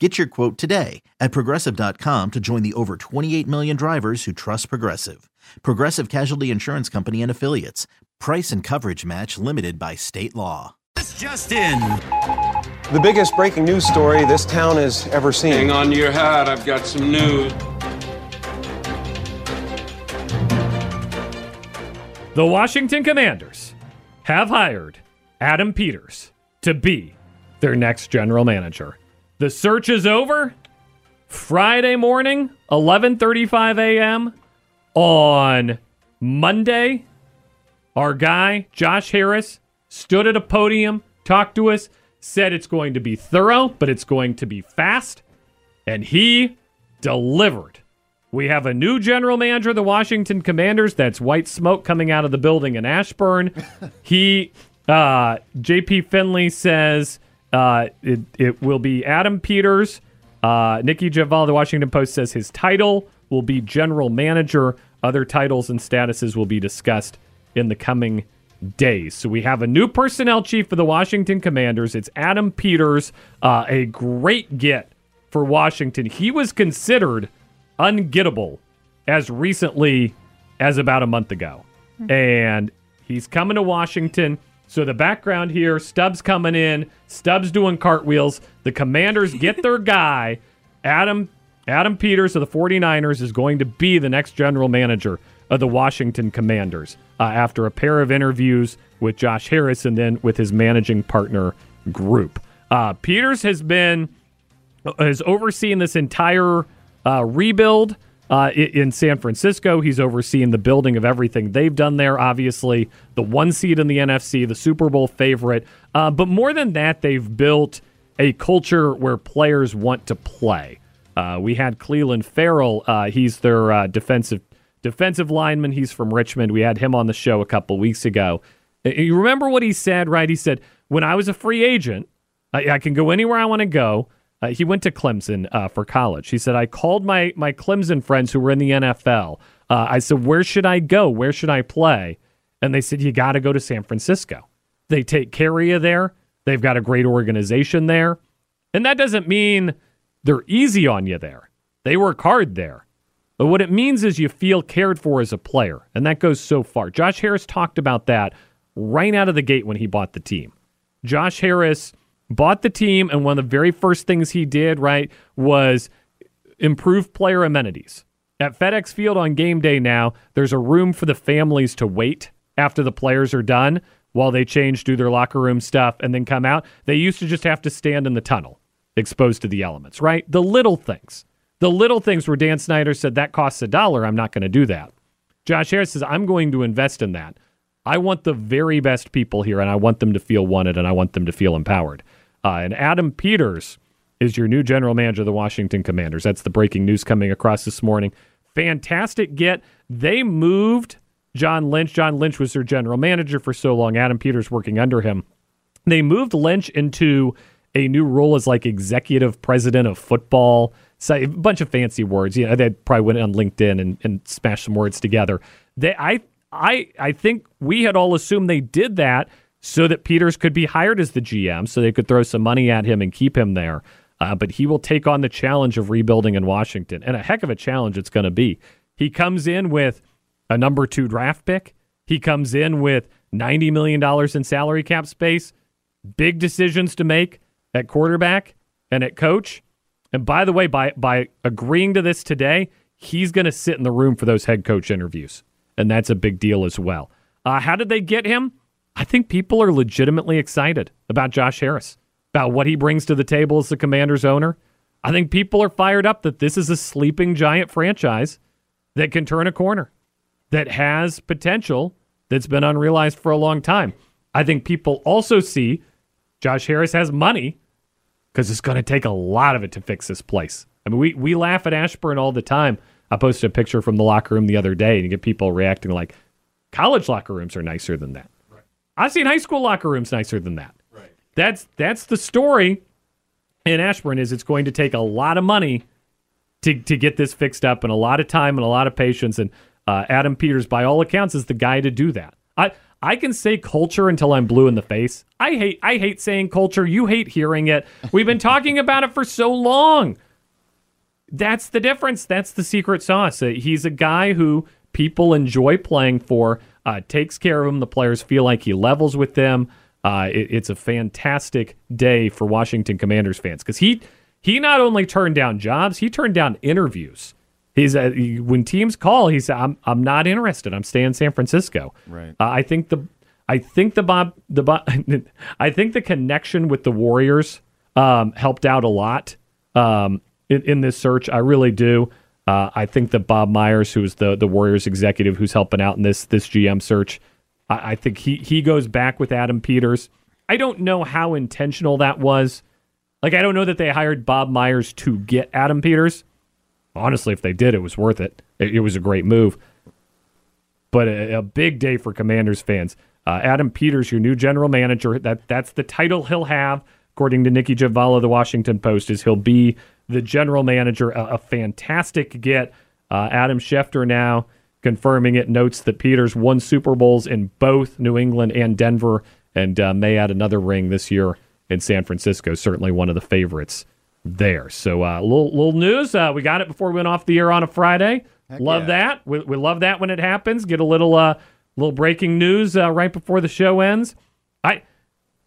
Get your quote today at progressive.com to join the over 28 million drivers who trust Progressive. Progressive Casualty Insurance Company and Affiliates. Price and coverage match limited by state law. This just in. The biggest breaking news story this town has ever seen. Hang on to your hat, I've got some news. The Washington Commanders have hired Adam Peters to be their next general manager. The search is over. Friday morning, 11:35 a.m. on Monday, our guy Josh Harris stood at a podium, talked to us, said it's going to be thorough, but it's going to be fast, and he delivered. We have a new general manager of the Washington Commanders. That's white smoke coming out of the building in Ashburn. he, uh, JP Finlay says uh, it, it will be Adam Peters. Uh, Nikki Javal, the Washington Post says his title will be general manager. Other titles and statuses will be discussed in the coming days. So we have a new personnel chief for the Washington Commanders. It's Adam Peters, uh, a great get for Washington. He was considered ungettable as recently as about a month ago. And he's coming to Washington. So the background here, Stubbs coming in, Stubbs doing cartwheels. The Commanders get their guy, Adam Adam Peters of the 49ers is going to be the next general manager of the Washington Commanders uh, after a pair of interviews with Josh Harris and then with his managing partner group. Uh, Peters has been has overseen this entire uh, rebuild uh, in San Francisco. He's overseeing the building of everything they've done there. Obviously, the one seed in the NFC, the Super Bowl favorite. Uh, but more than that, they've built a culture where players want to play. Uh, we had Clelin Ferrell. Uh, he's their uh, defensive defensive lineman. He's from Richmond. We had him on the show a couple weeks ago. Uh, You remember what he said, right? He said, "When I was a free agent, I, I can go anywhere I want to go." Uh, he went to Clemson uh, for college. He said, I called my, my Clemson friends who were in the NFL. Uh, I said, Where should I go? Where should I play? And they said, You got to go to San Francisco. They take care of you there. They've got a great organization there. And that doesn't mean they're easy on you there, they work hard there. But what it means is you feel cared for as a player. And that goes so far. Josh Harris talked about that right out of the gate when he bought the team. Josh Harris bought the team, and one of the very first things he did, right, was improve player amenities. At FedEx Field on game day now, there's a room for the families to wait after the players are done while they change, do their locker room stuff, and then come out. They used to just have to stand in the tunnel exposed to the elements, right? The little things. The little things where Dan Snyder said that costs a dollar, I'm not going to do that. Josh Harris says, I'm going to invest in that. I want the very best people here, and I want them to feel wanted, and I want them to feel empowered. Uh, and Adam Peters is your new general manager of the Washington Commanders. That's the breaking news coming across this morning. Fantastic get. They moved John Lynch. John Lynch was their general manager for so long. Adam Peters working under him. They moved Lynch into a new role as like executive president of football. So a bunch of fancy words. You know, they probably went on LinkedIn and, and smashed some words together. They, I, I, I think we had all assumed they did that so that Peters could be hired as the GM, so they could throw some money at him and keep him there. Uh, but he will take on the challenge of rebuilding in Washington, and a heck of a challenge it's going to be. He comes in with a number two draft pick. He comes in with $90 million in salary cap space, big decisions to make at quarterback and at coach. And by the way, by by agreeing to this today, he's going to sit in the room for those head coach interviews, and that's a big deal as well. Uh, how did they get him? I think people are legitimately excited about Josh Harris, about what he brings to the table as the Commanders owner. I think people are fired up that this is a sleeping giant franchise that can turn a corner, that has potential that's been unrealized for a long time. I think people also see Josh Harris has money because it's going to take a lot of it to fix this place. I mean, we, we laugh at Ashburn all the time. I posted a picture from the locker room the other day, and you get people reacting like college locker rooms are nicer than that. Right. I've seen high school locker rooms nicer than that. Right. That's that's the story in Ashburn. Is it's going to take a lot of money to to get this fixed up, and a lot of time and a lot of patience. And uh, Adam Peters, by all accounts, is the guy to do that. I I can say culture until I'm blue in the face. I hate I hate saying culture. You hate hearing it. We've been talking about it for so long. That's the difference. That's the secret sauce. Uh, he's a guy who people enjoy playing for. Uh, takes care of them. The players feel like he levels with them. Uh, it, it's a fantastic day for Washington Commanders fans because he he not only turned down jobs, he turned down interviews. He's uh, when teams call, he's I'm I'm not interested. I'm staying in San Francisco. Right. Uh, I think the I think the Bob the Bob I think the connection with the Warriors um, helped out a lot um, in, in, this search. I really do. Uh, I think that Bob Myers, who is the the Warriors executive, who's helping out in this this GM search, I, I think he he goes back with Adam Peters. I don't know how intentional that was. Like I don't know that they hired Bob Myers to get Adam Peters honestly, if they did, it was worth it. It, it was a great move. But a, a, big day for Commanders fans. Uh, Adam Peters, your new general manager. That that's the title he'll have, according to Nicki Jhabvala, the Washington Post. Is he'll be the general manager? A, a fantastic get. Uh, Adam Schefter now confirming it. Notes that Peters won Super Bowls in both New England and Denver, and uh, may add another ring this year in San Francisco. Certainly one of the favorites there. So uh, little little news. Uh, we got it before we went off the air on a Friday. Heck love yeah. that. We, we love that when it happens. Get a little uh, little breaking news uh, right before the show ends. I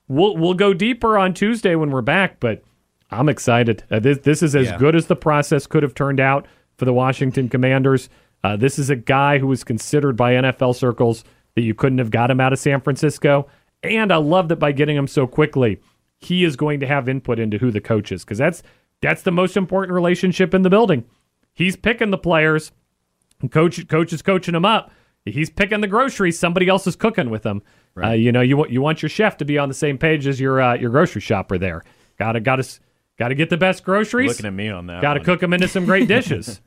we'll we'll go deeper on Tuesday when we're back, but I'm excited. Uh, this this is as yeah. good as the process could have turned out for the Washington Commanders. Uh, this is a guy who was considered by NFL circles that you couldn't have got him out of San Francisco, and I love that by getting him so quickly he is going to have input into who the coach is because that's that's the most important relationship in the building. He's picking the players, coach coach is coaching them up. He's picking the groceries. Somebody else is cooking with them. Uh, right. Uh, you know, you want you want your chef to be on the same page as your uh, your grocery shopper. There, gotta gotta gotta get the best groceries. Looking at me on that. Gotta one. cook them into some great dishes.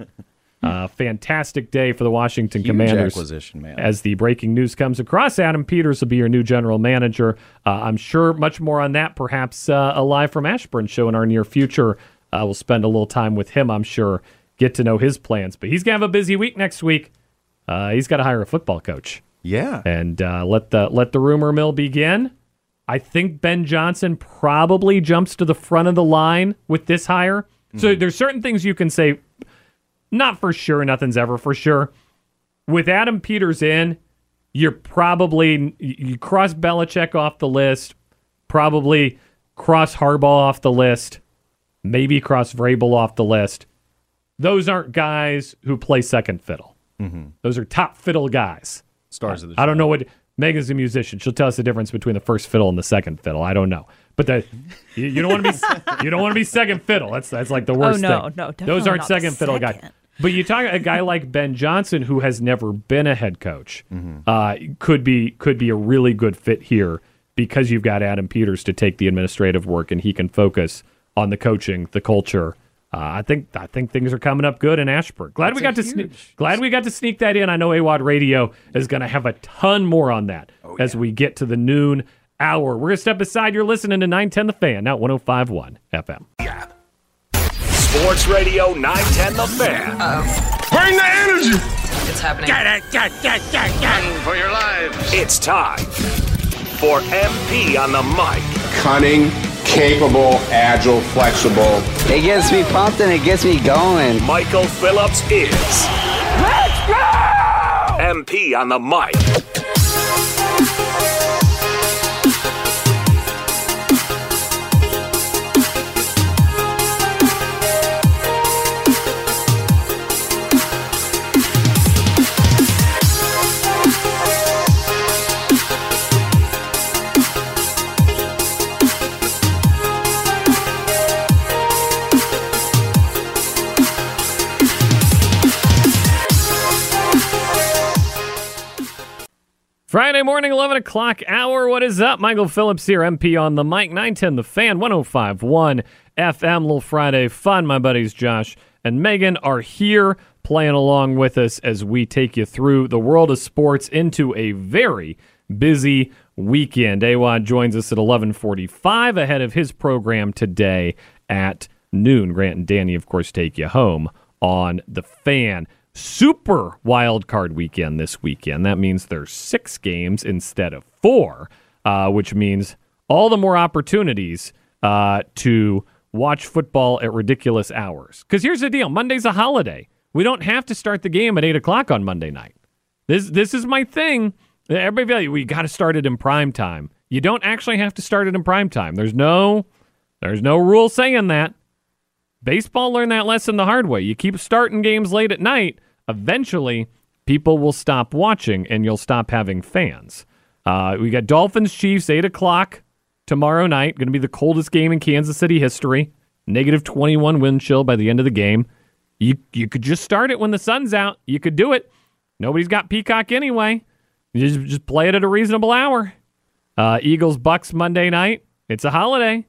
Uh, fantastic day for the Washington Huge Commanders. Acquisition, man. As the breaking news comes across, Adam Peters will be your new general manager. Uh, I'm sure much more on that, perhaps uh, a live from Ashburn show in our near future. Uh, we'll spend a little time with him, I'm sure, get to know his plans. But he's going to have a busy week next week. Uh, he's got to hire a football coach. Yeah. And uh, let the let the rumor mill begin. I think Ben Johnson probably jumps to the front of the line with this hire. Mm-hmm. So there's certain things you can say not for sure. Nothing's ever for sure. With Adam Peters in, you're probably you cross Belichick off the list, probably cross Harbaugh off the list, maybe cross Vrabel off the list. Those aren't guys who play second fiddle. Mm-hmm. Those are top fiddle guys. Stars of the show. I don't know what Megan's a musician. She'll tell us the difference between the first fiddle and the second fiddle. I don't know. But the, you, you don't want to be you don't want to be second fiddle. That's that's like the worst oh, no, thing. No, Those aren't second fiddle second. guys. But you talk a guy like Ben Johnson, who has never been a head coach, mm-hmm. uh, could be could be a really good fit here because you've got Adam Peters to take the administrative work and he can focus on the coaching, the culture. Uh, I think I think things are coming up good in Ashburn. Glad That's we got to sneak. Glad we got to sneak that in. I know AWOD Radio is going to have a ton more on that oh, as we get to the noon hour. We're going to step aside. You're listening to 910 The Fan, now 105.1 FM. Yeah. Sports Radio 910 The Fan. Uh-oh. Bring the energy. It's happening. Get it, get, get, get, get. Run for your lives. It's time for MP on the mic. Cunning, capable, agile, flexible. It gets me pumped and it gets me going. Michael Phillips is. Let's go! MP on the mic. Friday morning, 11 o'clock hour. What is up? Michael Phillips here, MP on the mic, 910 The Fan, 1051 FM. Little Friday fun. My buddies Josh and Megan are here playing along with us as we take you through the world of sports into a very busy weekend. Awad joins us at 1145 ahead of his program today at noon. Grant and Danny, of course, take you home on The Fan super wild card weekend this weekend. That means there's six games instead of four, uh, which means all the more opportunities uh, to watch football at ridiculous hours. Because here's the deal: Monday's a holiday. We don't have to start the game at eight o'clock on Monday night. This this is my thing. Everybody, we got to start it in prime time. You don't actually have to start it in prime time. There's no there's no rule saying that. Baseball learned that lesson the hard way. You keep starting games late at night, eventually people will stop watching and you'll stop having fans. Uh, we got Dolphins Chiefs, 8 o'clock tomorrow night. Going to be the coldest game in Kansas City history. Negative 21 wind chill by the end of the game. You, you could just start it when the sun's out. You could do it. Nobody's got Peacock anyway. You just, just play it at a reasonable hour. Uh, Eagles Bucks Monday night. It's a holiday.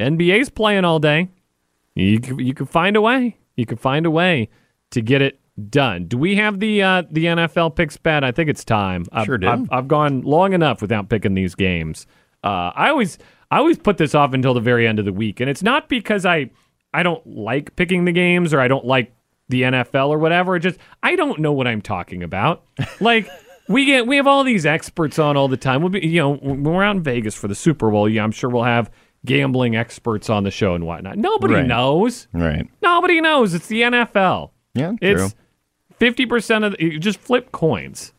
NBA's playing all day. You you can find a way. You can find a way to get it done. Do we have the uh, the NFL picks bet? I think it's time. Sure I've, do. I've, I've gone long enough without picking these games. Uh, I always I always put this off until the very end of the week, and it's not because I I don't like picking the games or I don't like the NFL or whatever. It just I don't know what I'm talking about. like. We get we have all these experts on all the time. We'll be you know when we're out in Vegas for the Super Bowl. Yeah, I'm sure we'll have gambling experts on the show and whatnot. Nobody Right. knows. Right. Nobody knows. It's the NFL. Yeah, It's fifty percent of the, you just flip coins.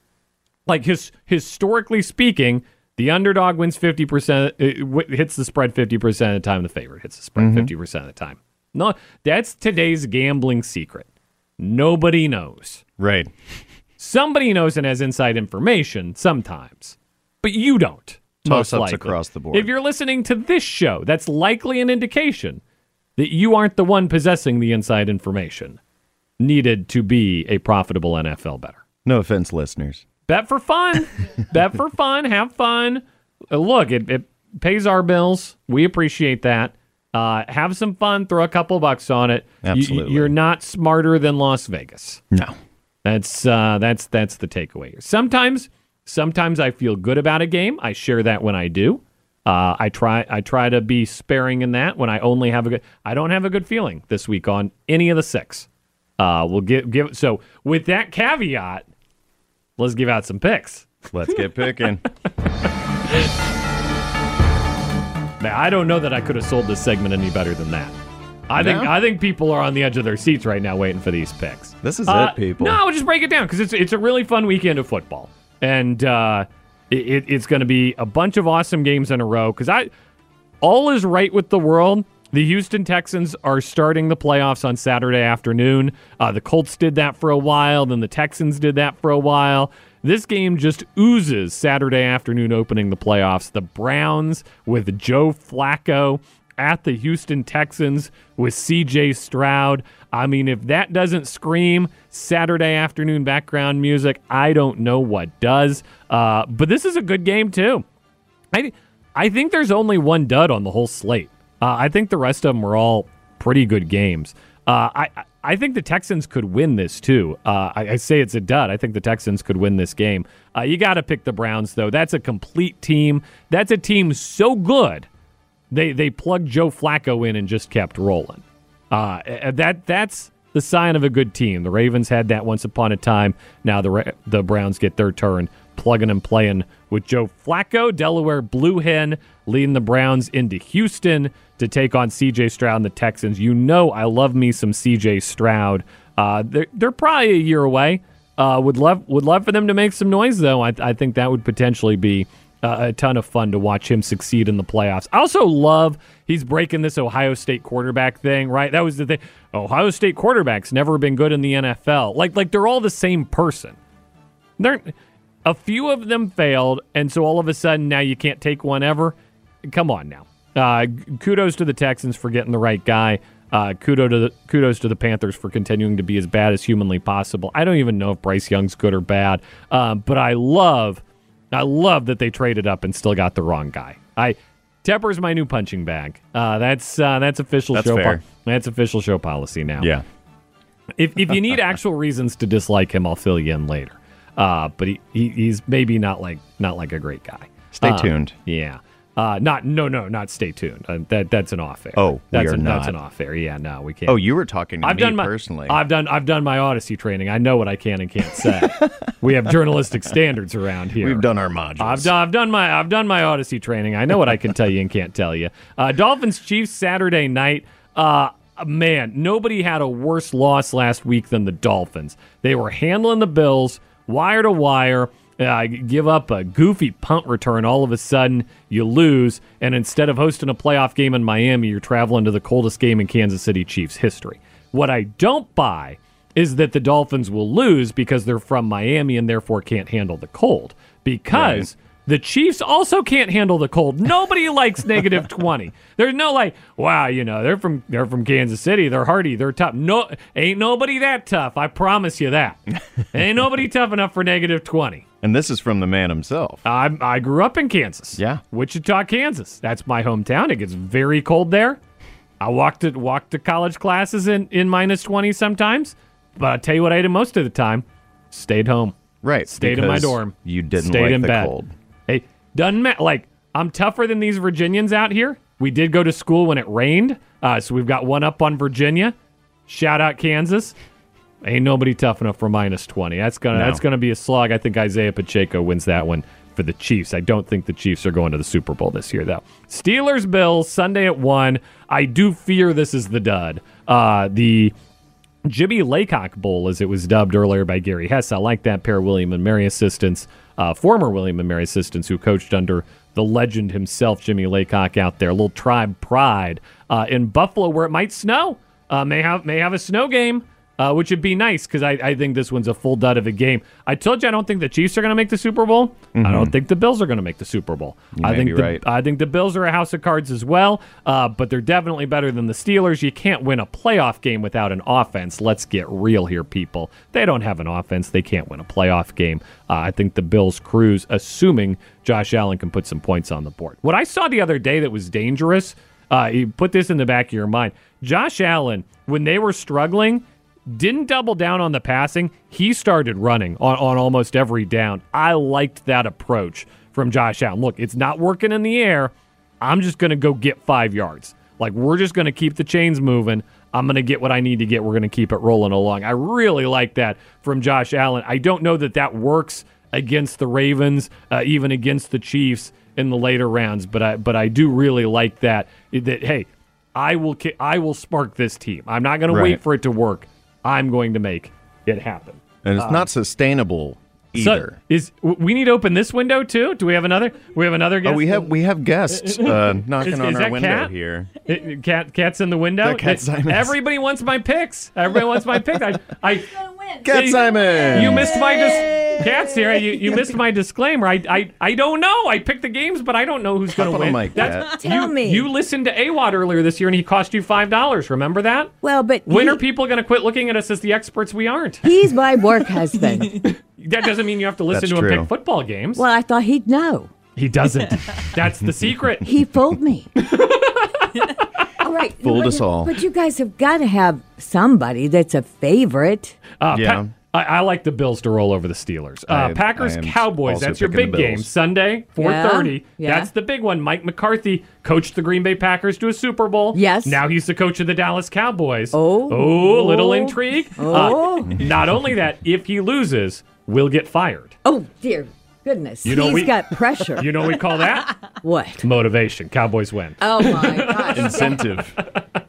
Like his historically speaking, the underdog wins fifty percent. Uh, hits the spread fifty percent of the time. The favorite hits the spread mm-hmm. 50 percent of the time. No, that's today's gambling secret. Nobody knows. Right. Somebody knows and has inside information sometimes, but you don't. Most Toss-ups likely. across the board. If you're listening to this show, that's likely an indication that you aren't the one possessing the inside information needed to be a profitable NFL better. No offense, listeners. Bet for fun. Bet for fun. Have fun. Uh, look, it, it pays our bills. We appreciate that. Uh, have some fun. Throw a couple bucks on it. You- Absolutely. you're not smarter than Las Vegas. No. That's uh, that's that's the takeaway. Sometimes, sometimes I feel good about a game. I share that when I do. Uh, I try I try to be sparing in that when I only have a good. I don't have a good feeling this week on any of the six. Uh, we'll give give so with that caveat, let's give out some picks. Let's get picking. Now I don't know that I could have sold this segment any better than that. I think I think people are on the edge of their seats right now waiting for these picks. This is Uh, it, people. No, we'll just break it down because it's it's a really fun weekend of football, and uh, it, it's going to be a bunch of awesome games in a row. Because I, all is right with the world. The Houston Texans are starting the playoffs on Saturday afternoon. Uh, the Colts did that for a while, then the Texans did that for a while. This game just oozes Saturday afternoon opening the playoffs. The Browns with Joe Flacco at the Houston Texans with CJ Stroud. I mean, if that doesn't scream Saturday afternoon background music, I don't know what does. Uh, but this is a good game, too. I, I think there's only one dud on the whole slate. Uh, I think the rest of them were all pretty good games. Uh, I I think the Texans could win this too. Uh, I, I say it's a dud. I think the Texans could win this game. Uh, you got to pick the Browns though. That's a complete team. That's a team so good they they plugged Joe Flacco in and just kept rolling. Uh, that that's the sign of a good team. The Ravens had that once upon a time. Now the the Browns get their turn, plugging and playing with Joe Flacco, Delaware Blue Hen, leading the Browns into Houston to take on C.J. Stroud and the Texans. You know I love me some C.J. Stroud. Uh, they're they're probably a year away. Uh, would love would love for them to make some noise though. I, I think that would potentially be uh, a ton of fun to watch him succeed in the playoffs. I also love he's breaking this Ohio State quarterback thing, right? That was the thing. Ohio State quarterbacks never been good in the NFL. Like like they're all the same person. They're a few of them failed, and so all of a sudden now you can't take one ever. Come on now. Uh, kudos to the Texans for getting the right guy. Uh, kudos to the kudos to the Panthers for continuing to be as bad as humanly possible. I don't even know if Bryce Young's good or bad, um, but I love I love that they traded up and still got the wrong guy. I Tepper's my new punching bag. Uh, that's uh, that's official That's show. fair. that's official show policy now. Yeah. If if you need actual reasons to dislike him, I'll fill you in later. Uh, but he, he he's maybe not like not like a great guy. Stay Uh, tuned. Yeah. Uh, not no no not stay tuned. Uh, that that's an off air. Oh, we that's are an, that's an off air. Yeah, no, we can't. Oh, you were talking to I've me done my personally. I've done I've done my Odyssey training. I know what I can and can't say. we have journalistic standards around here. We've done our modules. I've done I've done my I've done my Odyssey training. I know what I can tell you and can't tell you. Uh, Dolphins Chiefs Saturday night. Uh, man, nobody had a worse loss last week than the Dolphins. They were handling the Bills wire to wire. Uh, give up a goofy punt return. All of a sudden, you lose, and instead of hosting a playoff game in Miami, you're traveling to the coldest game in Kansas City Chiefs history. What I don't buy is that the Dolphins will lose because they're from Miami and therefore can't handle the cold. Because the Chiefs also can't handle the cold. Nobody likes negative 20. There's no like, wow, you know, they're from they're from Kansas City. They're hardy. They're tough. No ain't nobody that tough. I promise you that. ain't nobody tough enough for negative 20. And this is from the man himself. I I grew up in Kansas. Yeah. Wichita, Kansas. That's my hometown. It gets very cold there. I walked to walked to college classes in, in minus 20 sometimes. But I'll tell you what I did most of the time. Stayed home. Right. Stayed in my dorm. You didn't Stayed like in the bed. cold. Hey, doesn't matter. Like, I'm tougher than these Virginians out here. We did go to school when it rained. Uh, so we've got one up on Virginia. Shout out Kansas. Ain't nobody tough enough for minus 20. That's gonna No. that's gonna be a slog. I think Isaiah Pacheco wins that one for the Chiefs. I don't think the Chiefs are going to the Super Bowl this year though. Steelers Bills Sunday at 1. I do fear this is the dud. Uh, the Jimmye Laycock Bowl, as it was dubbed earlier by Gary Hess. I like that pair of William and Mary assistants, uh, former William and Mary assistants who coached under the legend himself, Jimmye Laycock, out there. A little tribe pride uh, in Buffalo, where it might snow. Uh, may have may have a snow game. Uh, which would be nice because I, I think this one's a full dud of a game. I told you I don't think the Chiefs are going to make the Super Bowl. I don't think the Bills are going to make the Super Bowl. You I think the, right. I think the Bills are a house of cards as well, uh, but they're definitely better than the Steelers. You can't win a playoff game without an offense. Let's get real here, people. They don't have an offense. They can't win a playoff game. Uh, I think the Bills cruise, assuming Josh Allen can put some points on the board. What I saw the other day that was dangerous, uh, you put this in the back of your mind. Josh Allen, when they were struggling, didn't double down on the passing. He started running on, on almost every down. I liked that approach from Josh Allen. Look, it's not working in the air. I'm just going to go get five yards. Like, we're just going to keep the chains moving. I'm going to get what I need to get. We're going to keep it rolling along. I really like that from Josh Allen. I don't know that that works against the Ravens, uh, even against the Chiefs in the later rounds, but I, but I do really like that. That, hey, I will I will spark this team. I'm not going to wait for it to work. I'm going to make it happen. And it's not sustainable either. So is we need to open this window too? Do we have another? We have another guest. oh, we have we have guests uh, knocking Is- on is our window Cat? here. Uh, Cat, cat's in the window. That Cat Simons. Everybody wants my picks. Everybody wants my picks. I, I, Cat Simon. You missed my dis- Cat's here. You, you missed my disclaimer. I, I I don't know. I picked the games, but I don't know who's going to on win. the mic, That's- Tell you, me. You listened to AWAD earlier this year, and he cost you five dollars. Remember that? Well, but When he- are people going to quit looking at us as the experts we aren't? he's my work husband. That doesn't mean you have to listen That's to him pick football games. well, I thought he'd know. he doesn't. That's the secret. He fooled me. all right. Fooled but- us all. But you guys have got to have somebody that's a favorite. Uh, Yeah. Pa- I, I like the Bills to roll over the Steelers. Uh, I- Packers I Cowboys. That's your big game Sunday, four thirty. Yeah, yeah. That's the big one. Mike McCarthy coached the Green Bay Packers to a Super Bowl. Yes. Now he's the coach of the Dallas Cowboys. Oh. oh, little intrigue. Oh. Uh, not only that, if he loses, we'll get fired. Oh dear goodness. You know he's we- got pressure. You know what we call that what? motivation. Cowboys win. Oh my gosh. Incentive.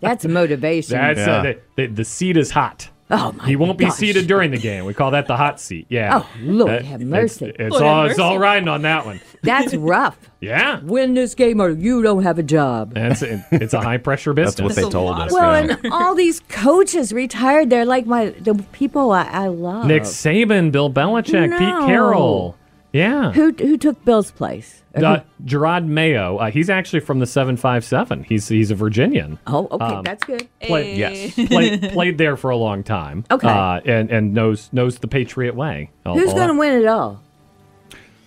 That's motivation. That's uh, Yeah. the, the, the seat is hot. Oh my He won't be gosh. seated during the game. We call that the hot seat. Yeah. Oh, Lord Uh, have mercy. It's, Lord all have it's all riding on that one. That's rough. Yeah. Win this game or you don't have a job. That's it's a high pressure business. That's what they That's a told us. Well, yeah. and all these coaches retired. They're like my the people I, I love. Nick Saban, Bill Belichick, No. Pete Carroll. Yeah. Who who took Bill's place? Or Uh, who- Jerod Mayo. Uh, he's actually from the 757. He's he's a Virginian. oh, okay, um, that's good. Play, Yes. played, played there for a long time. Okay. Uh, and and knows knows the Patriot way. All- Who's going to win it all?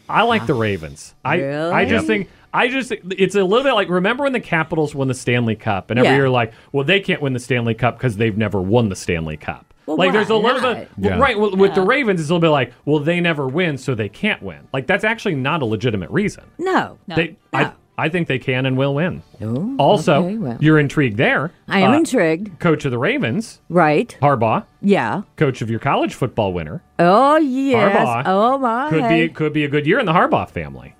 I like the Ravens. I I just think I just it's a little bit like remember when the Capitals won the Stanley Cup and every Yeah. year like well they can't win the Stanley Cup because they've never won the Stanley Cup. Well, like there's a why little bit Yeah. right well, with the Ravens it's a little bit like well they never win so they can't win. Like that's actually not a legitimate reason. No. They I No. I think they can and will win. Oh, Also, okay, well. you're intrigued there. I am Uh, intrigued. Coach of the Ravens, Right. Harbaugh, Yeah. coach of your college football winner. Oh yes. Harbaugh. Oh my. Could be could be a good year in the Harbaugh family.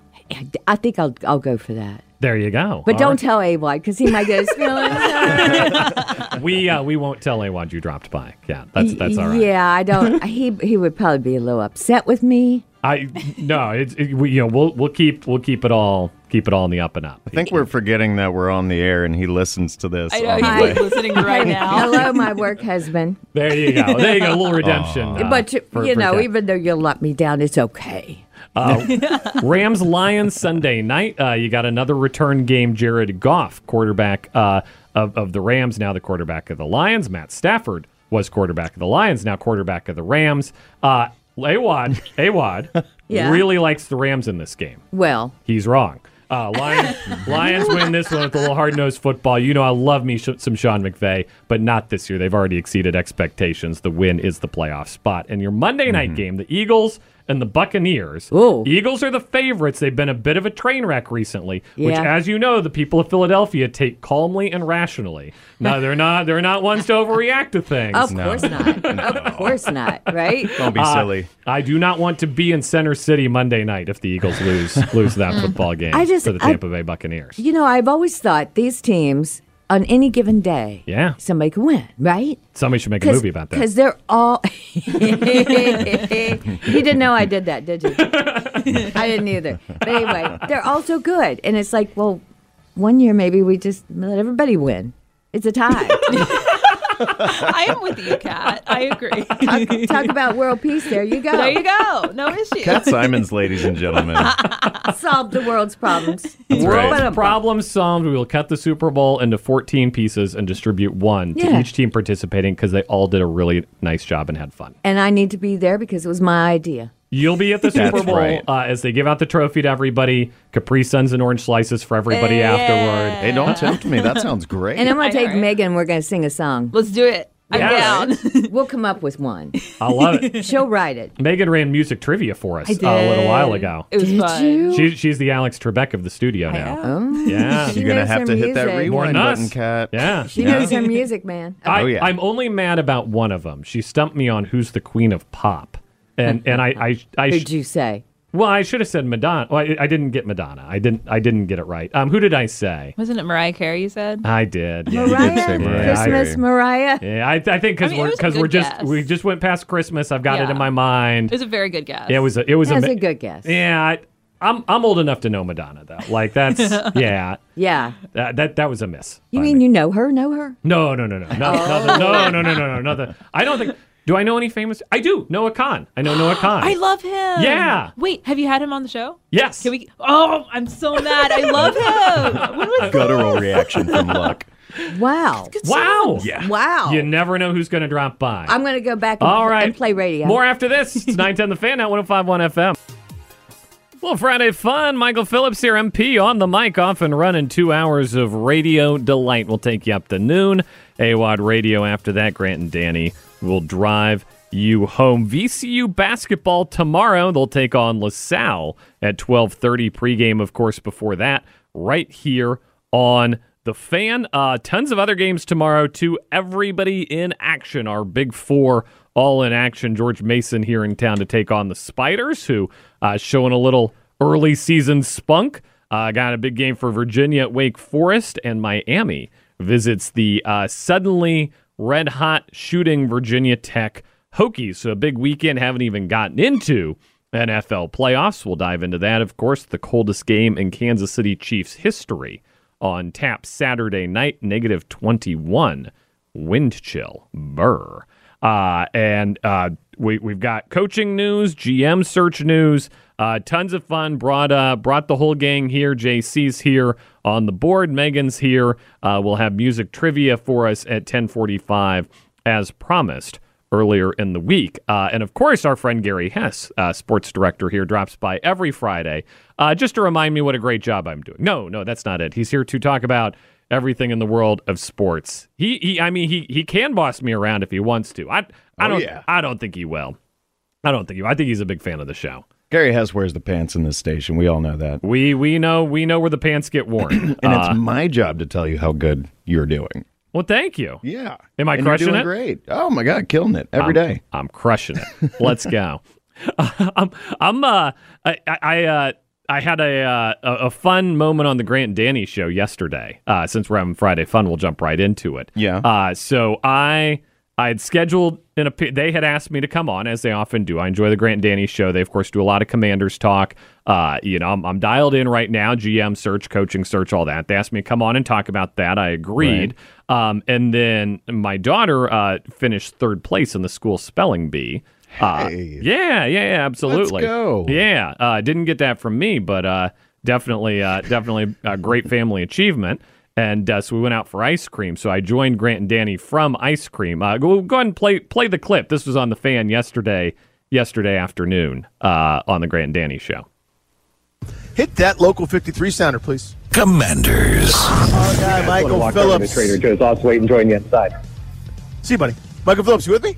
I think I'll I'll go for that. There you go. But All don't right. tell AY because he might get his feelings we uh, we won't tell Awad you dropped by. Yeah, that's that's all right. Yeah, I don't. He he would probably be a little upset with me. I no, it's it, we, you know we'll we'll keep we'll keep it all keep it all in the up and up. I think we're forgetting that we're on the air and he listens to this. I know he's listening right now. Hello, my work husband. There you go. There you go. A little redemption. uh, but you, for- you for know, Jack. even though you let me down, it's okay. Uh, Rams Lions Sunday night. Uh, you got another return game. Jared Goff, quarterback uh, of, of the Rams, now the quarterback of the Lions. Matt Stafford was quarterback of the Lions, now quarterback of the Rams. Uh, Awad, Awad Yeah. really likes the Rams in this game. Well, He's wrong. Uh, Lions, Lions win this one with a little hard nosed football. You know, I love me sh- some Sean McVay, but not this year. They've already exceeded expectations. The win is the playoff spot. And your Monday night game, the Eagles and the Buccaneers. Ooh. Eagles are the favorites. They've been a bit of a train wreck recently, which, as you know, the people of Philadelphia take calmly and rationally. No, they're not. They're not ones to overreact to things. of course not. Of course not. Right? Don't be Uh, silly. I do not want to be in Center City Monday night if the Eagles lose lose that football game I just- to the I- Tampa Bay Buccaneers. You know, I've always thought these teams on any given day, Yeah. somebody can win, right? Somebody should make a movie about that. Because they're all. you didn't know I did that, did you? I didn't either. But anyway, they're all so good. And it's like, well, one year maybe we just let everybody win. It's a tie. I am with you, Kat. I agree. talk, talk about world peace. There you go. There you go. No issue. Cat Simons, ladies and gentlemen. Solve the world's problems. That's right. Ba-dum-bum. Problem solved. We will cut the Super Bowl into 14 pieces and distribute one to each team participating because they all did a really nice job and had fun. And I need to be there because it was my idea. You'll be at the Super Bowl right. uh, as they give out the trophy to everybody. Capri Suns and orange slices for everybody afterward. Hey, don't tempt me. That sounds great. And I'm going I to take right? Megan. We're going to sing a song. Let's do it. I'm Yeah. down. We'll come up with one. I love it. She'll write it. Megan ran music trivia for us uh, a little while ago. It was Did fun. you? She, she's the Alex Trebek of the studio now. Oh. Yeah. She You're gonna have her to hit that rewind button, Cat. Yeah. She Yeah. knows her music, man. I, Oh, yeah. I'm only mad about one of them. She stumped me on who's the queen of pop, and and I I, I sh- you say? Well, I should have said Madonna. Well, I, I didn't get Madonna. I didn't. I didn't get it right. Um, who did I say? Wasn't it Mariah Carey? You said. I did. Yeah. Mariah, did say Mariah. Christmas, Mariah. Yeah, I, I think because I mean, we're because we're just we just went past Christmas. I've got yeah. it in my mind. It was a very good guess. Yeah, it was. A, it was, a, a, good guess. Yeah. I, I'm I'm old enough to know Madonna though. Like that's yeah. Yeah. That that, that was a miss. You mean me. you know her? Know her? No, no, no, no. no oh. Not the, no, no, no, no, no, no. The, I don't think do I know any famous? I do. Noah Kahan. I know Noah Kahan. I love him. Yeah. Wait, have you had him on the show? Yes. Can we? Oh, I'm so mad. I love him. When was Guttural reaction from Luck. Wow. Wow. Yeah. Wow. You never know who's going to drop by. I'm going to go back and, All right. and play radio. More after this. It's 910 The Fan at 1051 FM. Well, Friday fun. Michael Phillips here, MP, on the mic, off and running two hours of radio delight. We'll take you up to noon. AWOD Radio after that. Grant and Danny will drive you home. VCU basketball tomorrow. They'll take on LaSalle at 1230 pregame, of course, before that, right here on the fan. Uh, tons of other games tomorrow, too. Everybody in action. Our big four all in action. George Mason here in town to take on the Spiders, who uh, showing a little early season spunk. Uh, got a big game for Virginia at Wake Forest, and Miami visits the uh, suddenly red hot shooting Virginia Tech Hokies. So a big weekend. Haven't even gotten into NFL playoffs. We'll dive into that, of course. The coldest game in Kansas City Chiefs history on tap Saturday night, negative 21 wind chill. Burr. Uh, and uh, we, we've got coaching news, GM search news, uh, tons of fun. Brought uh, brought the whole gang here. JC's here on the board. Megan's here. Uh, we'll have music trivia for us at 1045 as promised earlier in the week. Uh, and of course, our friend Gary Hess, uh, sports director here, drops by every Friday uh, just to remind me what a great job I'm doing. No, no, that's not it. He's here to talk about everything in the world of sports. He, he I mean, he he can boss me around if he wants to. I, I Oh, don't, yeah. I don't think he will. I don't think he. I think he's a big fan of the show. Gary Hess wears the pants in this station. We all know that. We we know we know where the pants get worn. And Uh, it's my job to tell you how good you're doing. well, thank you. Yeah. Am I And crushing you're doing it? Great. Oh my God, killing it every I'm, day. I'm crushing it. Let's go. I'm, I'm, uh, I, I, uh, I had a, uh, a fun moment on the Grant and Danny show yesterday. Uh, since we're having Friday fun, we'll jump right into it. Yeah. Uh, so I I had scheduled an appe- they had asked me to come on as they often do. I enjoy the Grant and Danny show. They of course do a lot of commanders talk. Uh, you know, I'm, I'm dialed in right now, GM search, coaching search, all that. They asked me to come on and talk about that. I agreed. Um, and then my daughter uh, finished third place in the school spelling bee. Uh, Hey. yeah, yeah, yeah, absolutely. Let's go. Yeah, uh, didn't get that from me, but uh, definitely, uh, definitely a great family achievement. And uh, so we went out for ice cream. So I joined Grant and Danny from ice cream. Uh, go, go ahead and play play the clip. This was on the fan yesterday, yesterday afternoon uh, on the Grant and Danny show. Hit that local 53 sounder, please. Commanders. Our guy, Michael walk over Phillips. Trader Joe's. I'll just wait and join you inside. See, you, buddy. Michael Phillips, you with me?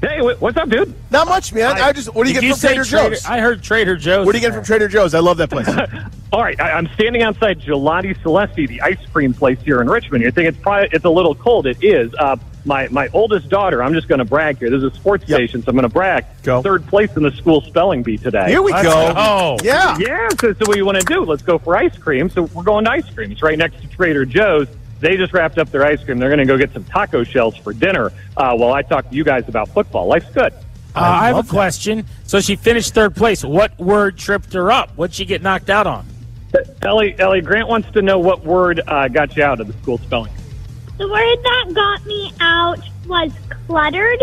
Hey, what's up, dude? Not much, man. I, just. What do you Did get you from Trader, Trader- Joe's? I heard Trader Joe's. What do you get from Trader Joe's? I love that place. All right, I, I'm standing outside Gelati Celesti, the ice cream place here in Richmond. You think it's probably it's a little cold? It is. Uh, my my oldest daughter. I'm just going to brag here. This is a sports station, so I'm going to brag. Go. Third place in the school spelling bee today. Here we Let's go. go. Yeah. Yeah, so, so what do you want to do? Let's go for ice cream. So we're going to ice cream. It's right next to Trader Joe's. They just wrapped up their ice cream. They're going to go get some taco shells for dinner uh, while I talk to you guys about football. Life's good. Uh, I, have a that. question. So she finished third place. What word tripped her up? What'd she get knocked out on? Ellie, Ellie Grant wants to know what word uh, got you out of the school spelling. The word that got me out was cluttered.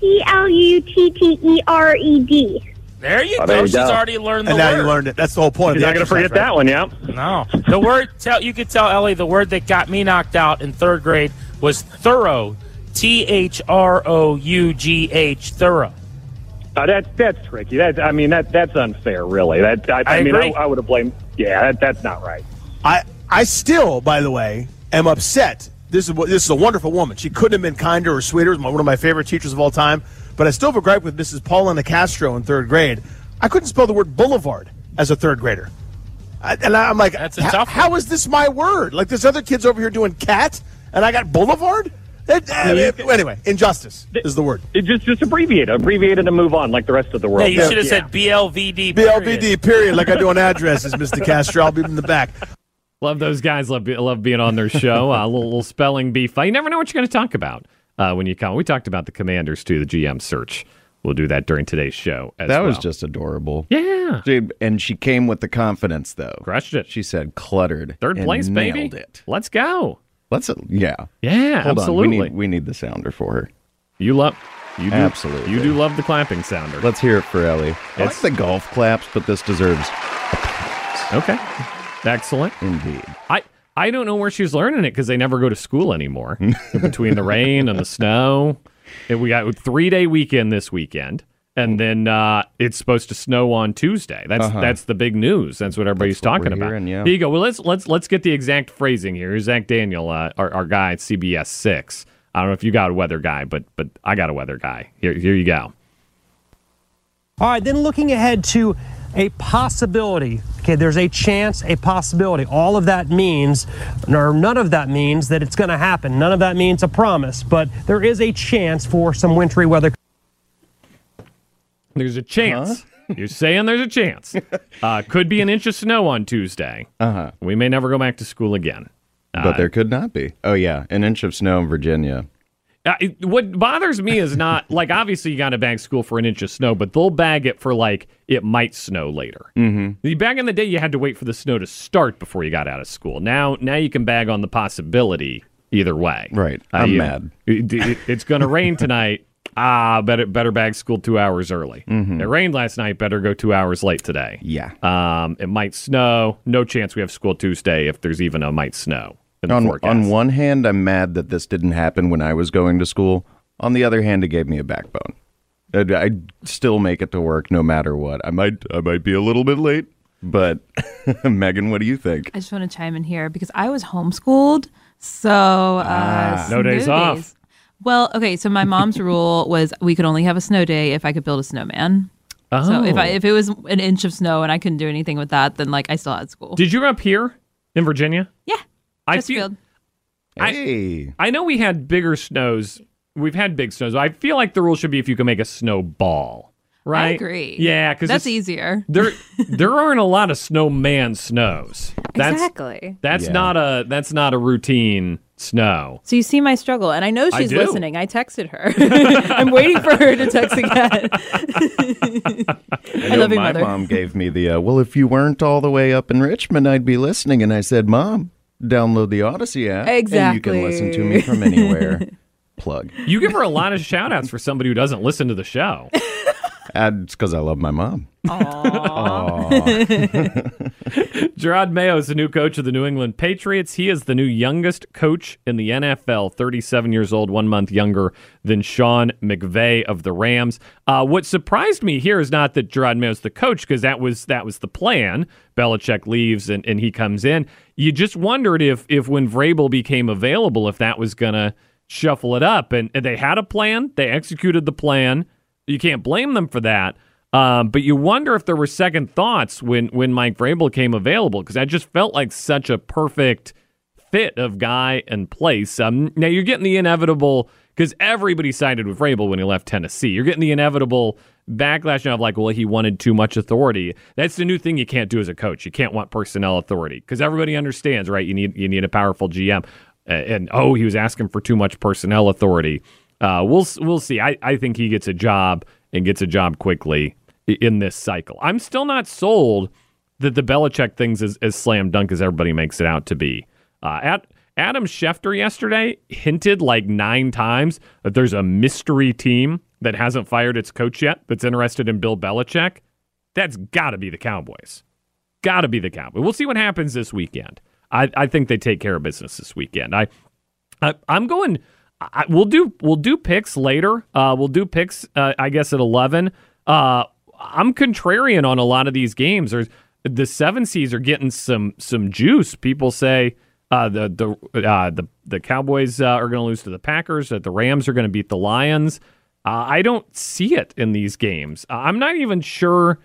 C L U T T E R E D. There you Oh, go. there you She's go. already learned the And now word. you learned it. That's the whole point. You're not going to forget right? that one, yeah? No. The word tell you could tell Ellie the word that got me knocked out in third grade was thorough. T H R O U G H thorough. Uh, that's that's tricky. That I mean that that's unfair, really. That I, I I mean I, agree. I would have blamed. Yeah, that, that's not right. I I still, by the way, am upset. This is what this is a wonderful woman. She couldn't have been kinder or sweeter. One of my favorite teachers of all time. But I still have a gripe with Mrs. Paulina Castro in third grade. I couldn't spell the word boulevard as a third grader. I, and I'm like, That's a "How- tough how is this my word? Like there's other kids over here doing cat, and I got boulevard. Eh, eh, it- uh, eh, anyway, injustice is the word. It just just abbreviate, it, abbreviate it, and move on like the rest of the world. Yeah, you should have said B L V D. BLVD period, like I do on addresses, Mr. Castro. I'll be in the back. Love those guys. Love love being on their show. A little, little spelling bee fight. You never know what you're going to talk about uh, when you come. We talked about the Commanders too. The GM search. We'll do that during today's show. As That was just adorable. yeah. And she came with the confidence, though. Crushed it. She said cluttered. Third place, baby. it. Let's go. Let's, yeah. Yeah, Hold absolutely. We need, we need the sounder for her. You love. You do, Absolutely. You do love the clapping sounder. Let's hear it for Ellie. I like It's- the golf claps, but this deserves okay. Excellent. indeed. I I don't know where she's learning it because they never go to school anymore. Between the rain and the snow, and we got a three day weekend this weekend, and then uh, it's supposed to snow on Tuesday. That's Uh-huh. that's the big news. That's what everybody's That's what talking we're about. hearing, yeah. Here you go. Well, let's let's let's get the exact phrasing here. Here's Zach Daniel, uh, our our guy at CBS six. I don't know if you got a weather guy, but but I got a weather guy. Here here you go. All right, then looking ahead to a possibility. Okay, there's a chance, a possibility. All of that means, or none of that means that it's going to happen. None of that means a promise, but there is a chance for some wintry weather. There's a chance. You're saying there's a chance. Uh, could be an inch of snow on Tuesday. Uh huh. We may never go back to school again. Uh, But there could not be. Oh, yeah. An inch of snow in Virginia. Uh, it- what bothers me is not like obviously you got to bag school for an inch of snow, but they'll bag it for like it might snow later. Mm-hmm. Back in the day, you had to wait for the snow to start before you got out of school. Now, now you can bag on the possibility either way. Right. Uh, I'm you- mad. it- it- it's going to rain tonight. Ah, better better bag school two hours early. It rained last night. Better go two hours late today. Mm-hmm. Yeah. Um, it might snow. No chance we have school Tuesday if there's even a might snow On, forecast. on one hand, I'm mad that this didn't happen when I was going to school. On the other hand, it gave me a backbone. I'd, I'd still make it to work no matter what. I might I might be a little bit late, but Megan, what do you think? I just want to chime in here because I was homeschooled, so uh, Ah, no days snow off. Well, okay, so my mom's rule was we could only have a snow day if I could build a snowman. So if I Oh. if it was an inch of snow and I couldn't do anything with that, then like I still had school. Did you grow up here in Virginia? Yeah, I Chesterfield. Hey. I know we had bigger snows. We've had big snows. I feel like the rule should be if you can make a snowball, right? I agree. Yeah, because that's easier. There, there aren't a lot of snowman snows. That's, Exactly. That's Yeah. not a that's not a routine snow. So you see my struggle, and I know she's do. listening. I texted her. I'm waiting for her to text again. I, know love you, my mother. mom gave me the uh, well. If you weren't all the way up in Richmond, I'd be listening. And I said, Mom, download the Audacy app, and you can listen to me from anywhere. Plug. You give her a lot of shout outs for somebody who doesn't listen to the show. It's because I love my mom. Jerod Mayo is the new coach of the New England Patriots. He is the new youngest coach in the NFL, 37 years old, one month younger than Sean McVay of the Rams. Uh, what surprised me here is not that Jerod Mayo is the coach, because that was that was the plan. Belichick leaves and, and he comes in. You just wondered if if when Vrabel became available, if that was gonna shuffle it up. And, and they had a plan. They executed the plan. You can't blame them for that. Um, but you wonder if there were second thoughts when when Mike Vrabel came available because that just felt like such a perfect fit of guy and place. Um, now you're getting the inevitable because everybody sided with Vrabel when he left Tennessee. You're getting the inevitable backlash now of like, well, he wanted too much authority. That's the new thing you can't do as a coach. You can't want personnel authority because everybody understands, right? You need you need a powerful GM. And oh, he was asking for too much personnel authority. Uh, we'll we'll see. I, I think he gets a job and gets a job quickly in this cycle. I'm still not sold that the Belichick thing's as, as slam dunk as everybody makes it out to be. Uh, at Adam Schefter yesterday hinted like nine times that there's a mystery team that hasn't fired its coach yet that's interested in Bill Belichick. That's got to be the Cowboys. Got to be the Cowboys. We'll see what happens this weekend. I, I think they take care of business this weekend. I, I I'm going. I, we'll do we'll do picks later. Uh, we'll do picks. Uh, I guess at eleven. Uh, I'm contrarian on a lot of these games. There's the seven seeds are getting some some juice. People say uh, the the uh, the the Cowboys uh, are going to lose to the Packers. That the Rams are going to beat the Lions. Uh, I don't see it in these games. I'm not even sure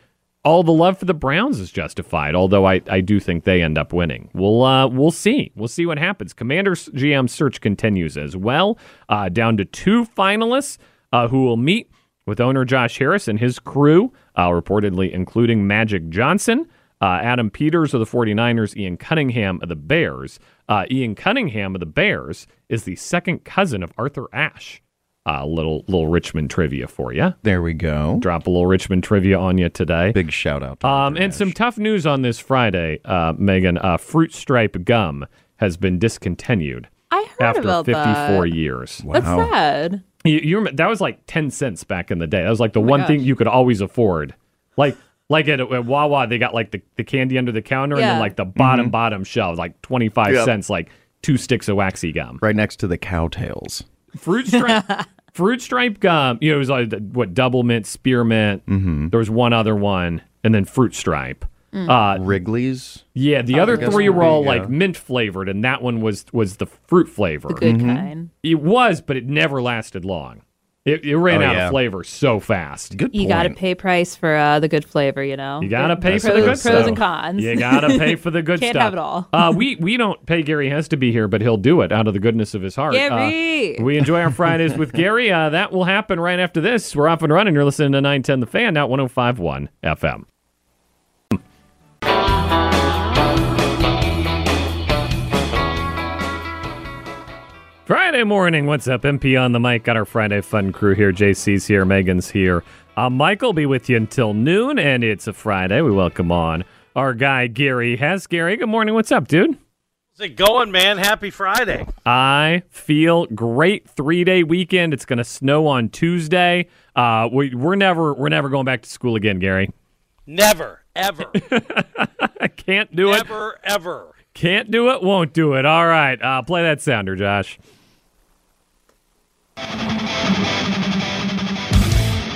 all the love for the Browns is justified. Although I, I do think they end up winning. We'll uh, we'll see. We'll see what happens. Commanders GM search continues as well. Uh, down to two finalists uh, who will meet with owner Josh Harris and his crew, uh, reportedly including Magic Johnson. Uh, Adam Peters of the 49ers, Ian Cunningham of the Bears. Uh, Ian Cunningham of the Bears is the second cousin of Arthur Ashe. A little little Richmond trivia for you. There we go. Drop a little Richmond trivia on you today. Big shout out. To Um, and some tough news on this Friday, uh, Megan. Uh, Fruit Stripe gum has been discontinued I heard after about 54 that. years. That's sad. You, you remember, that was like 10 cents back in the day. That was like the Oh my one gosh. thing you could always afford. Like like at, at Wawa, they got like the, the candy under the counter and then like the bottom bottom shelf, like 25 Yep. cents, like two sticks of waxy gum. Right next to the cowtails. Fruit stripe, fruit stripe gum. You know, it was like the- what double mint, spearmint. Mm-hmm. There was one other one, and then fruit stripe. Mm. Uh, Wrigley's. yeah, the I other three would were be, all yeah. like mint flavored, and that one was was the fruit flavor. The good Mm-hmm. kind. It was, but it never lasted long. It, it ran Oh, out yeah. of flavor so fast. Good You got to pay price for uh, the good flavor, you know. You gotta pay for pros, the good pros stuff. and cons. You gotta pay for the good Can't stuff. have it all. uh, we we don't pay Gary Hess to be here, but he'll do it out of the goodness of his heart. Uh, Gary! we enjoy our Fridays with Gary. Uh, that will happen right after this. We're off and running. You're listening to 910 The Fan, now 1051 FM. Friday morning. What's up? MP on the mic. Got our Friday fun crew here. JC's here. Megan's here. Uh, Mike will be with you until noon, and it's a Friday. We welcome on our guy, Gary Hess. Gary, good morning. What's up, dude? How's it going, man? Happy Friday. I feel great. Three day weekend. It's going to snow on Tuesday. Uh, we, we're never we're never going back to school again, Gary. Never, ever, I can't do it. never, ever. Can't do it. Won't do it. All right. Uh, play that sounder, Josh.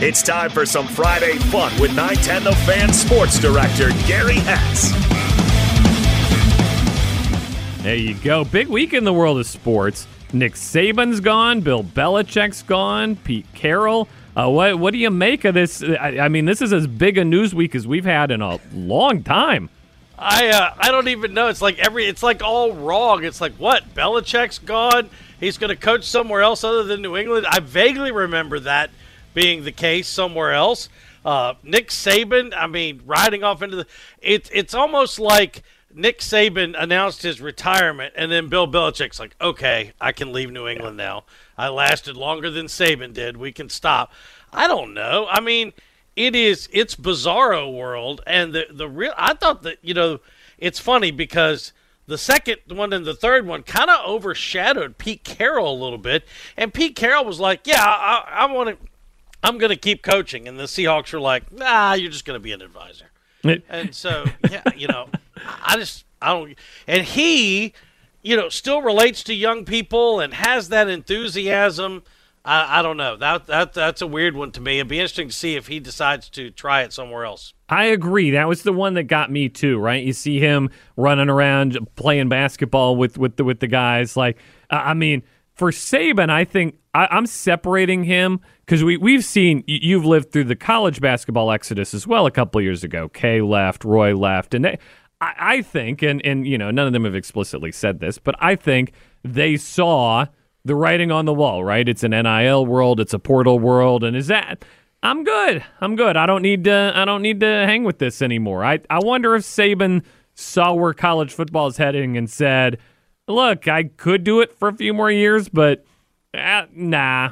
It's time for some Friday fun with 910 The Fan Sports Director Gary Hess. There you go. Big week in the world of sports. Nick Saban's gone. Bill Belichick's gone. Pete Carroll. Uh, what what do you make of this? I, I, mean, this is as big a news week as we've had in a long time. I uh, I don't even know. It's like every it's like all wrong. It's like what Belichick's gone. He's going to coach somewhere else other than New England. I vaguely remember that being the case somewhere else. Uh, Nick Saban. I mean, riding off into the. It's it's almost like Nick Saban announced his retirement, and then Bill Belichick's like, "Okay, I can leave New England now. I lasted longer than Saban did. We can stop." I don't know. I mean, it is it's bizarro world, and the the real. I thought that you know, it's funny because the second one and the third one kind of overshadowed Pete Carroll a little bit, and Pete Carroll was like, "Yeah, I, I want to." I'm going to keep coaching. And the Seahawks were like, nah, you're just going to be an advisor. and so, yeah, you know, I just, I don't, and he, you know, still relates to young people and has that enthusiasm. I, I don't know. That that that's a weird one to me. It'd be interesting to see if he decides to try it somewhere else. I agree. That was the one that got me too. Right? You see him running around playing basketball with with the with the guys. Like, I mean, for Saban, I think I, I'm separating him because we we've seen you've lived through the college basketball exodus as well. A couple years ago, Kay left, Roy left, and they, I, I think, and and you know, none of them have explicitly said this, but I think they saw the writing on the wall. Right? It's an NIL world, it's a portal world, and is that. I'm good. I'm good. I don't need to. I don't need to hang with this anymore. I I wonder if Saban saw where college football is heading and said, "Look, I could do it for a few more years, but uh, nah,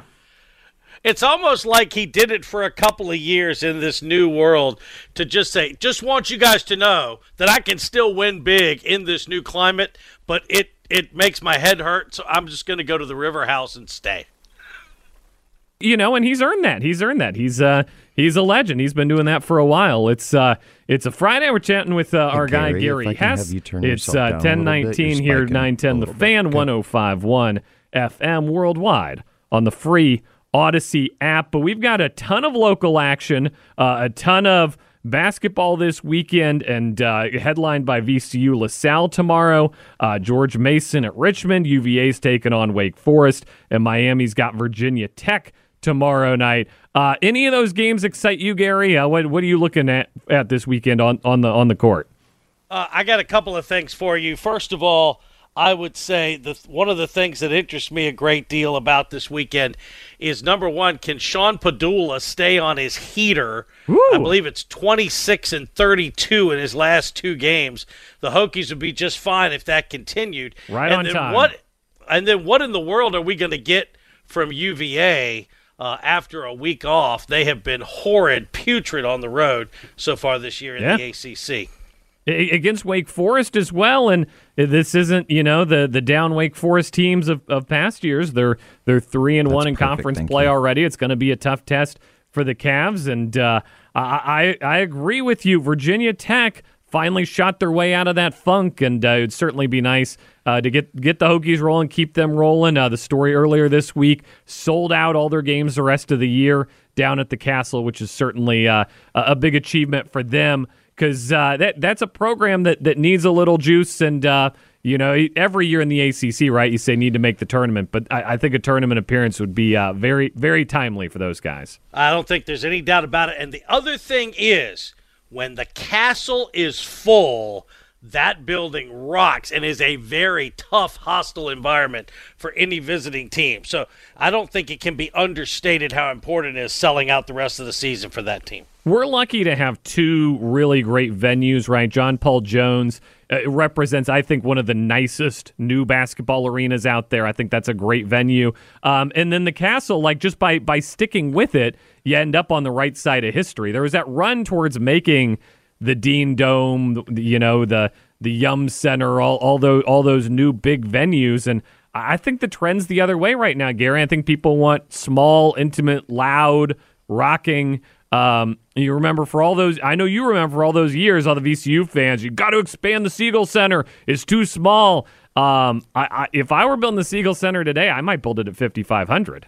it's almost like he did it for a couple of years in this new world to just say, just want you guys to know that I can still win big in this new climate, but it it makes my head hurt, so I'm just going to go to the river house and stay. You know, and he's earned that. He's earned that. He's uh he's a legend. He's been doing that for a while. It's uh it's a Friday. We're chatting with uh, our hey, guy Gary, Gary Hess. it's uh, 1019 here, 910 The Fan, 1051 FM worldwide on the free Audacy app. But we've got a ton of local action, uh, a ton of basketball this weekend, and uh, headlined by VCU LaSalle tomorrow. Uh, George Mason at Richmond. UVA's taking on Wake Forest, and Miami's got Virginia Tech tomorrow night. Uh, any of those games excite you, Gary? Uh, what What are you looking at at this weekend on on the on the court? Uh, I got a couple of things for you. First of all. I would say the one of the things that interests me a great deal about this weekend is number one, can Sean Pedulla stay on his heater? I believe it's 26 and 32 in his last two games. The Hokies would be just fine if that continued. Right and on then time. What? And then what in the world are we going to get from UVA? Uh, after a week off, they have been horrid, putrid on the road so far this year in yeah. the ACC against Wake Forest as well. And this isn't, you know, the the down Wake Forest teams of, of past years. They're they're three and That's one in perfect, conference play you. already. It's going to be a tough test for the Cavs. And uh, I, I I agree with you. Virginia Tech finally shot their way out of that funk, and uh, it'd certainly be nice uh, to get get the Hokies rolling, keep them rolling. Uh, the story earlier this week sold out all their games the rest of the year down at the Castle, which is certainly uh, a big achievement for them because uh, that that's a program that that needs a little juice and. Uh, you know, every year in the ACC, right? You say need to make the tournament, but I, I think a tournament appearance would be uh, very, very timely for those guys. I don't think there's any doubt about it. And the other thing is, when the castle is full, that building rocks and is a very tough, hostile environment for any visiting team. So I don't think it can be understated how important it is selling out the rest of the season for that team. We're lucky to have two really great venues, right? John Paul Jones uh, represents, I think, one of the nicest new basketball arenas out there. I think that's a great venue. Um, and then the Castle, like just by by sticking with it, you end up on the right side of history. There was that run towards making the Dean Dome, you know, the the Yum Center, all all those all those new big venues, and I think the trend's the other way right now, Gary. I think people want small, intimate, loud, rocking. Um, you remember for all those, I know you remember for all those years, all the VCU fans, you got to expand the Siegel Center. It's too small. Um, I, I, if I were building the Siegel Center today, I might build it at 5,500.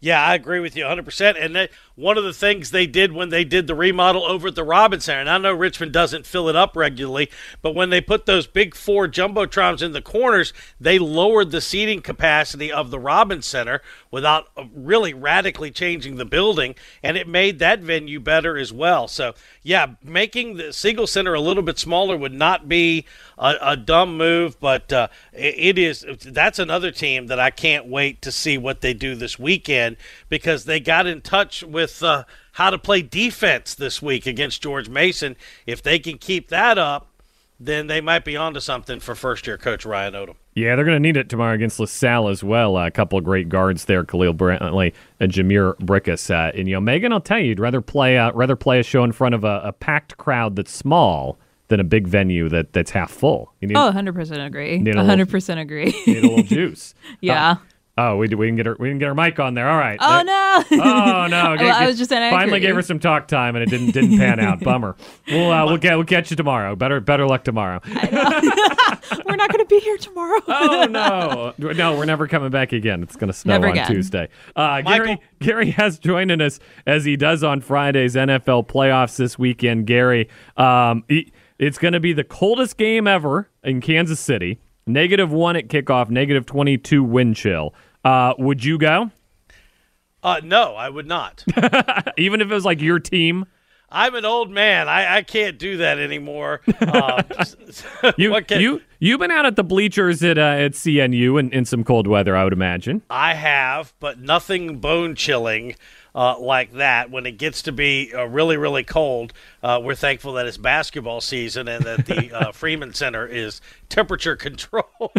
Yeah, I agree with you 100%. And one of the things they did when they did the remodel over at the Robins Center, and I know Richmond doesn't fill it up regularly, but when they put those big four jumbotrons in the corners, they lowered the seating capacity of the Robins Center without uh, really radically changing the building, and it made that venue better as well. So, yeah, making the Siegel Center a little bit smaller would not be a, a dumb move, but uh, it is. That's another team that I can't wait to see what they do this weekend because they got in touch with uh, how to play defense this week against George Mason. If they can keep that up, then they might be onto something for first year coach Ryan Odom. Yeah, they're going to need it tomorrow against LaSalle as well. Uh, a couple of great guards there, Khalil Brantley and Jhamir Brickus. Uh, and you know, Megan, I'll tell you, you'd rather play uh, rather play a show in front of a, a, packed crowd that's small than a big venue that that's half full. You need, oh, 100% agree. 100% agree. need a little juice. yeah. Oh, we we can get her we can get her mic on there. All right. Oh no. oh no. well, I was just saying. Finally gave her some talk time and it didn't didn't pan out. Bummer. We'll uh, we'll get we'll catch you tomorrow. Better better luck tomorrow. we're not going to be here tomorrow. oh no. No, we're never coming back again. It's going to snow never on again. Tuesday. Uh, Gary Gary has joined us as he does on Fridays NFL playoffs this weekend. Gary, um, he, it's going to be the coldest game ever in Kansas City. Negative one at kickoff. Negative twenty two wind chill. Uh, would you go? Uh, no, I would not. Even if it was like your team. I'm an old man. I, I can't do that anymore. Uh, you can, you you've been out at the bleachers at uh, at CNU in, in some cold weather, I would imagine. I have, but nothing bone chilling uh, like that. When it gets to be uh, really, really cold, uh, we're thankful that it's basketball season and that the uh, Freeman Center is temperature control.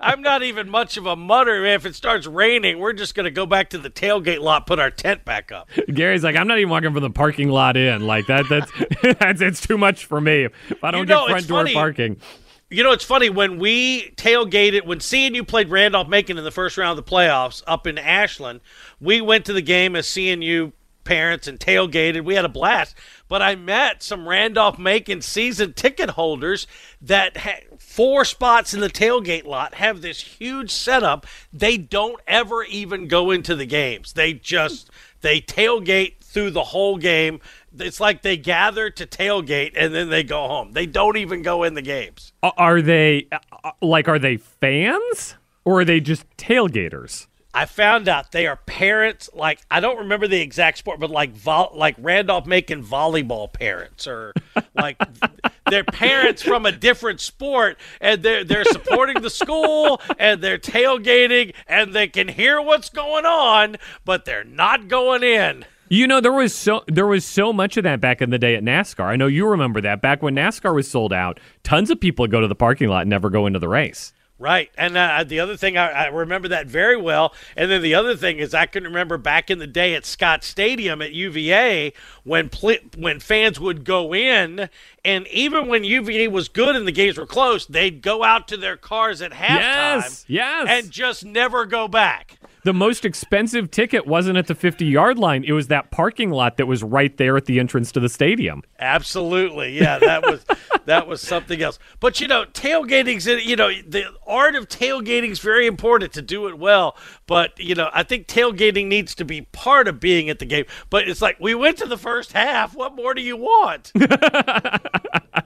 I'm not even much of a mutter. If it starts raining, we're just going to go back to the tailgate lot, put our tent back up. Gary's like, I'm not even walking from the parking lot in. Like that. That's that's it's too much for me. If I don't you know, get front door funny. parking. You know, it's funny when we tailgated when CNU played Randolph Macon in the first round of the playoffs up in Ashland. We went to the game as CNU parents and tailgated. We had a blast. But I met some Randolph Macon season ticket holders that four spots in the tailgate lot have this huge setup. They don't ever even go into the games. They just they tailgate through the whole game. It's like they gather to tailgate and then they go home. They don't even go in the games. Are they uh, uh, like are they fans or are they just tailgaters? I found out they are parents. Like I don't remember the exact sport, but like vo- like Randolph Macon volleyball parents, or like they're parents from a different sport, and they're they're supporting the school and they're tailgating, and they can hear what's going on, but they're not going in. You know, there was so there was so much of that back in the day at NASCAR. I know you remember that back when NASCAR was sold out. Tons of people would go to the parking lot and never go into the race. Right. And uh, the other thing, I, I, remember that very well. And then the other thing is, I can remember back in the day at Scott Stadium at UVA when pl- when fans would go in, and even when UVA was good and the games were close, they'd go out to their cars at halftime. Yes. Yes. And just never go back the most expensive ticket wasn't at the 50 yard line. It was that parking lot that was right there at the entrance to the stadium. Absolutely. Yeah, that was that was something else. But you know, tailgating's you know, the art of tailgating is very important to do it well. But, you know, I think tailgating needs to be part of being at the game. But it's like we went to the first half. What more do you want?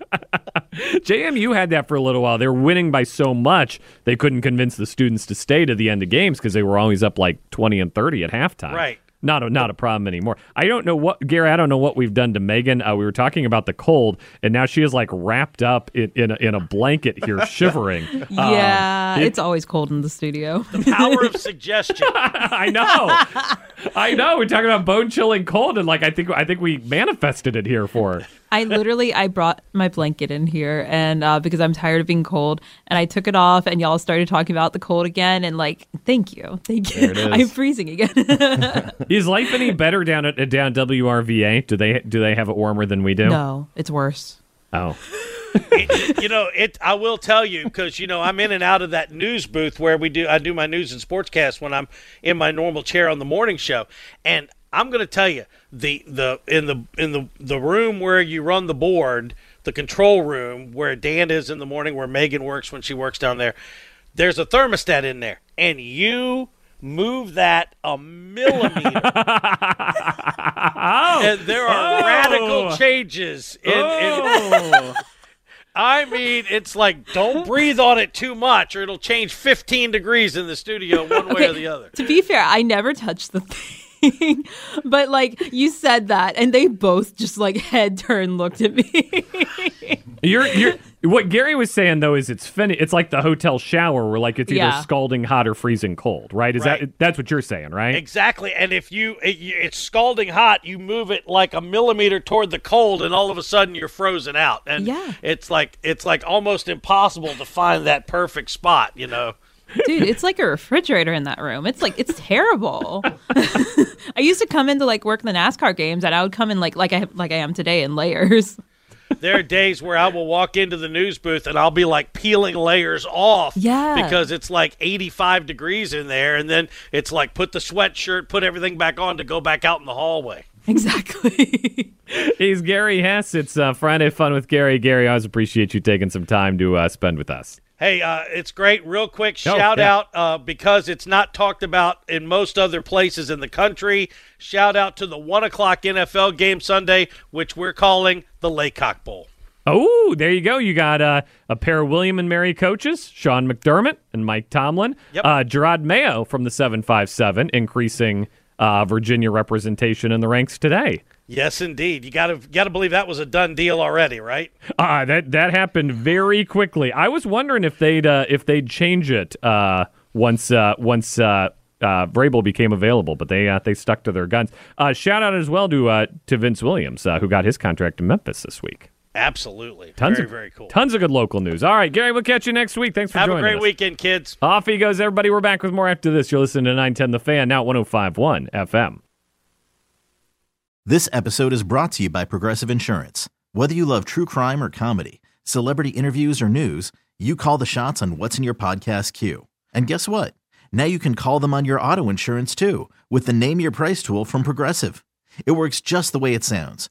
JMU had that for a little while. They were winning by so much they couldn't convince the students to stay to the end of games because they were always up like 20 and 30 at halftime. Right. Not a, not a problem anymore. I don't know what Gary. I don't know what we've done to Megan. Uh, we were talking about the cold, and now she is like wrapped up in in a, in a blanket here, shivering. yeah, um, it, it's always cold in the studio. The power of suggestion. I know. I know. We're talking about bone chilling cold, and like I think I think we manifested it here for her. I literally I brought my blanket in here and uh, because I'm tired of being cold and I took it off and y'all started talking about the cold again and like thank you thank you I'm freezing again. is life any better down at down WRVA? Do they do they have it warmer than we do? No, it's worse. Oh. it, you know, it. I will tell you because you know I'm in and out of that news booth where we do. I do my news and sportscast when I'm in my normal chair on the morning show, and I'm going to tell you the the in the in the the room where you run the board, the control room where Dan is in the morning, where Megan works when she works down there. There's a thermostat in there, and you move that a millimeter. oh, and there are oh. radical changes in, oh. in I mean, it's like don't breathe on it too much, or it'll change 15 degrees in the studio one way Okay, or the other. To be fair, I never touched the thing. but like you said that and they both just like head turn looked at me. You're you're what Gary was saying though is it's fin- it's like the hotel shower where like it's either Yeah. scalding hot or freezing cold, right? Is Right. that that's what you're saying, right? Exactly, and if you it, you- it's scalding hot, you move it like a millimeter toward the cold, and all of a sudden you're frozen out. And Yeah. it's like it's like almost impossible to find that perfect spot. You know. Dude, it's like a refrigerator in that room. It's like it's terrible. I used to come in to like work the NASCAR games and I would come in like like I like I am today in layers. There are days where I will walk into the news booth and I'll be like peeling layers off. Yeah. Because it's like 85 degrees in there, and then it's like put the sweatshirt, put everything back on to go back out in the hallway. Exactly. He's Gary Hess. It's uh, Friday Fun with Gary. Gary, I always appreciate you taking some time to uh, spend with us. Hey, uh, it's great. Real quick Oh, shout yeah. out uh, because it's not talked about in most other places in the country. Shout out to the one o'clock NFL game Sunday, which we're calling the Laycock Bowl. Oh, there you go. You got uh, a pair of William and Mary coaches, Sean McDermott and Mike Tomlin. Yep. Uh, Jerod Mayo from the 757, increasing uh, Virginia representation in the ranks today. Yes, indeed. You got to got to believe that was a done deal already, right? Uh, that that happened very quickly. I was wondering if they'd uh, if they'd change it uh, once uh, once uh, uh, Vrabel became available, but they uh, they stuck to their guns. Uh, shout out as well to uh, to Vince Williams, uh, who got his contract in Memphis this week. Absolutely. Tons very of very cool. Tons of good local news. All right, Gary, we'll catch you next week. Thanks for Have a great us. weekend, kids. Off he goes, everybody. We're back with more after this. You're listening to 910 The Fan, now at 1051 FM. This episode is brought to you by Progressive Insurance. Whether you love true crime or comedy, celebrity interviews or news, you call the shots on what's in your podcast queue. And guess what? Now you can call them on your auto insurance too with the Name Your Price tool from Progressive. It works just the way it sounds.